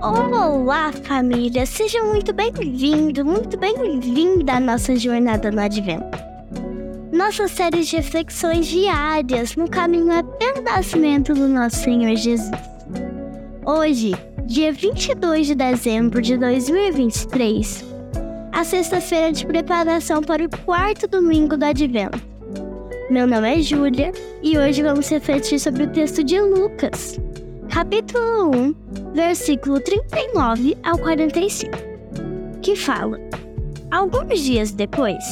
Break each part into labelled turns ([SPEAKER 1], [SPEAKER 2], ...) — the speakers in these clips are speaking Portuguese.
[SPEAKER 1] Olá, família! Seja muito bem-vindo, muito bem-vinda à nossa jornada no Advento. Nossa série de reflexões diárias no caminho até o nascimento do nosso Senhor Jesus. Hoje, dia 22 de dezembro de 2023, a sexta-feira de preparação para o quarto domingo do Advento. Meu nome é Júlia e hoje vamos refletir sobre o texto de Lucas, capítulo 1, versículo 39 ao 45, que fala: Alguns dias depois,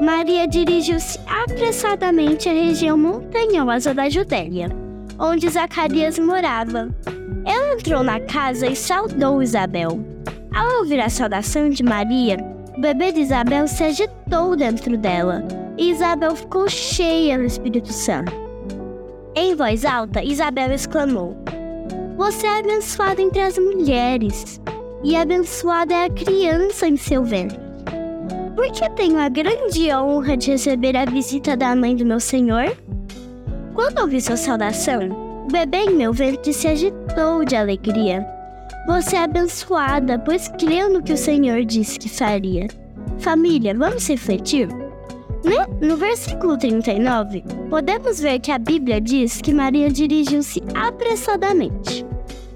[SPEAKER 1] Maria dirigiu-se apressadamente à região montanhosa da Judéia, onde Zacarias morava. Ela entrou na casa e saudou Isabel. Ao ouvir a saudação de Maria, o bebê de Isabel se agitou dentro dela, e Isabel ficou cheia do Espírito Santo. Em voz alta, Isabel exclamou: você é abençoada entre as mulheres, e abençoada é a criança em seu ventre. Porque tenho a grande honra de receber a visita da mãe do meu Senhor? Quando ouvi sua saudação, bebê em meu ventre se agitou de alegria. Você é abençoada, pois creu no que o Senhor disse que faria. Família, vamos refletir? No versículo 39, podemos ver que a Bíblia diz que Maria dirigiu-se apressadamente.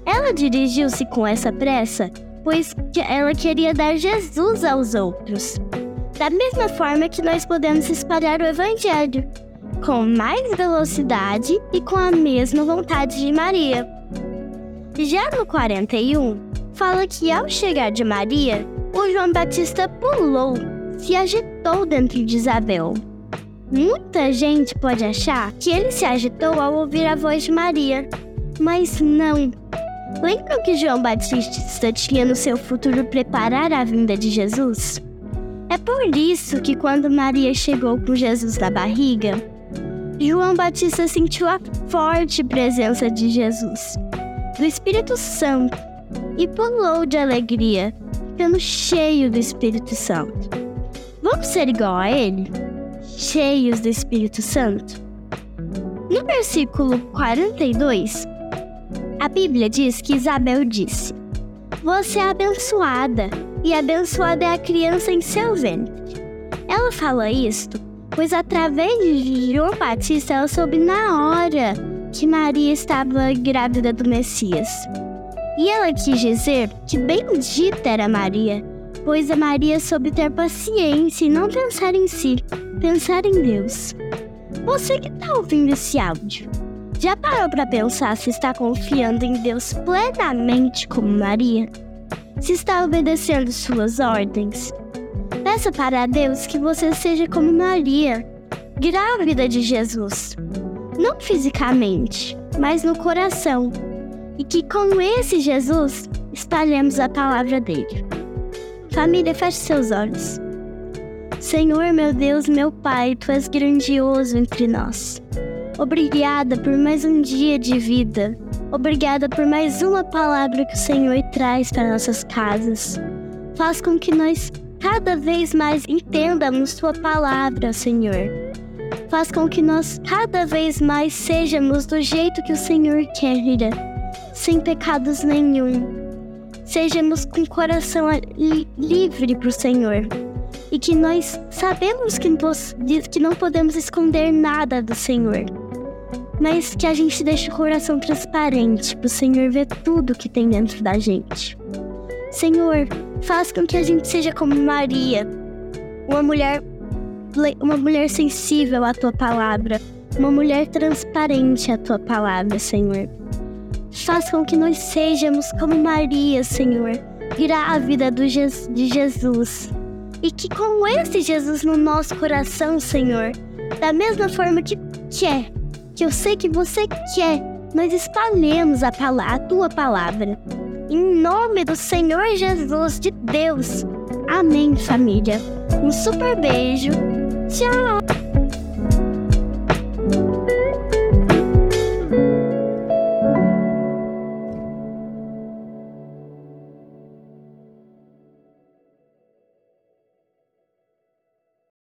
[SPEAKER 1] Ela dirigiu-se com essa pressa, pois ela queria dar Jesus aos outros. Da mesma forma que nós podemos espalhar o Evangelho, com mais velocidade e com a mesma vontade de Maria. Já no 41, fala que ao chegar de Maria, o João Batista pulou, se agitou dentro de Isabel. Muita gente pode achar que ele se agitou ao ouvir a voz de Maria, mas não. Lembram que João Batista tinha no seu futuro preparar a vinda de Jesus? É por isso que quando Maria chegou com Jesus na barriga, João Batista sentiu a forte presença de Jesus, do Espírito Santo, e pulou de alegria, ficando cheio do Espírito Santo. Vamos ser igual a ele? Cheios do Espírito Santo? No versículo 42, a Bíblia diz que Isabel disse: Você é abençoada, e abençoada é a criança em seu ventre. Ela fala isto, pois através de João Batista ela soube na hora que Maria estava grávida do Messias. E ela quis dizer que bendita era Maria, pois a Maria soube ter paciência e não pensar em si, pensar em Deus. Você que está ouvindo esse áudio, já parou para pensar se está confiando em Deus plenamente como Maria? Se está obedecendo suas ordens? Peça para Deus que você seja como Maria, grávida de Jesus. Não fisicamente, mas no coração. E que com esse Jesus espalhemos a palavra dele. Família, feche seus olhos. Senhor, meu Deus, meu Pai, tu és grandioso entre nós. Obrigada por mais um dia de vida. Obrigada por mais uma palavra que o Senhor traz para nossas casas. Faz com que nós cada vez mais entendamos Tua palavra, Senhor. Faz com que nós cada vez mais sejamos do jeito que o Senhor quer, sem pecados nenhum. Sejamos com o coração livre para o Senhor e que nós sabemos que, que não podemos esconder nada do Senhor mas que a gente deixe o coração transparente para o Senhor ver tudo que tem dentro da gente. Senhor, faz com que a gente seja como Maria, uma mulher, uma mulher sensível à tua palavra, uma mulher transparente à tua palavra, Senhor. Faz com que nós sejamos como Maria, Senhor, grávida do Je de Jesus. E que com esse Jesus no nosso coração, Senhor, da mesma forma que quer, que eu sei que você quer, nós espalhemos a, a tua palavra. Em nome do Senhor Jesus de Deus. Amém, família. Um super beijo. Tchau.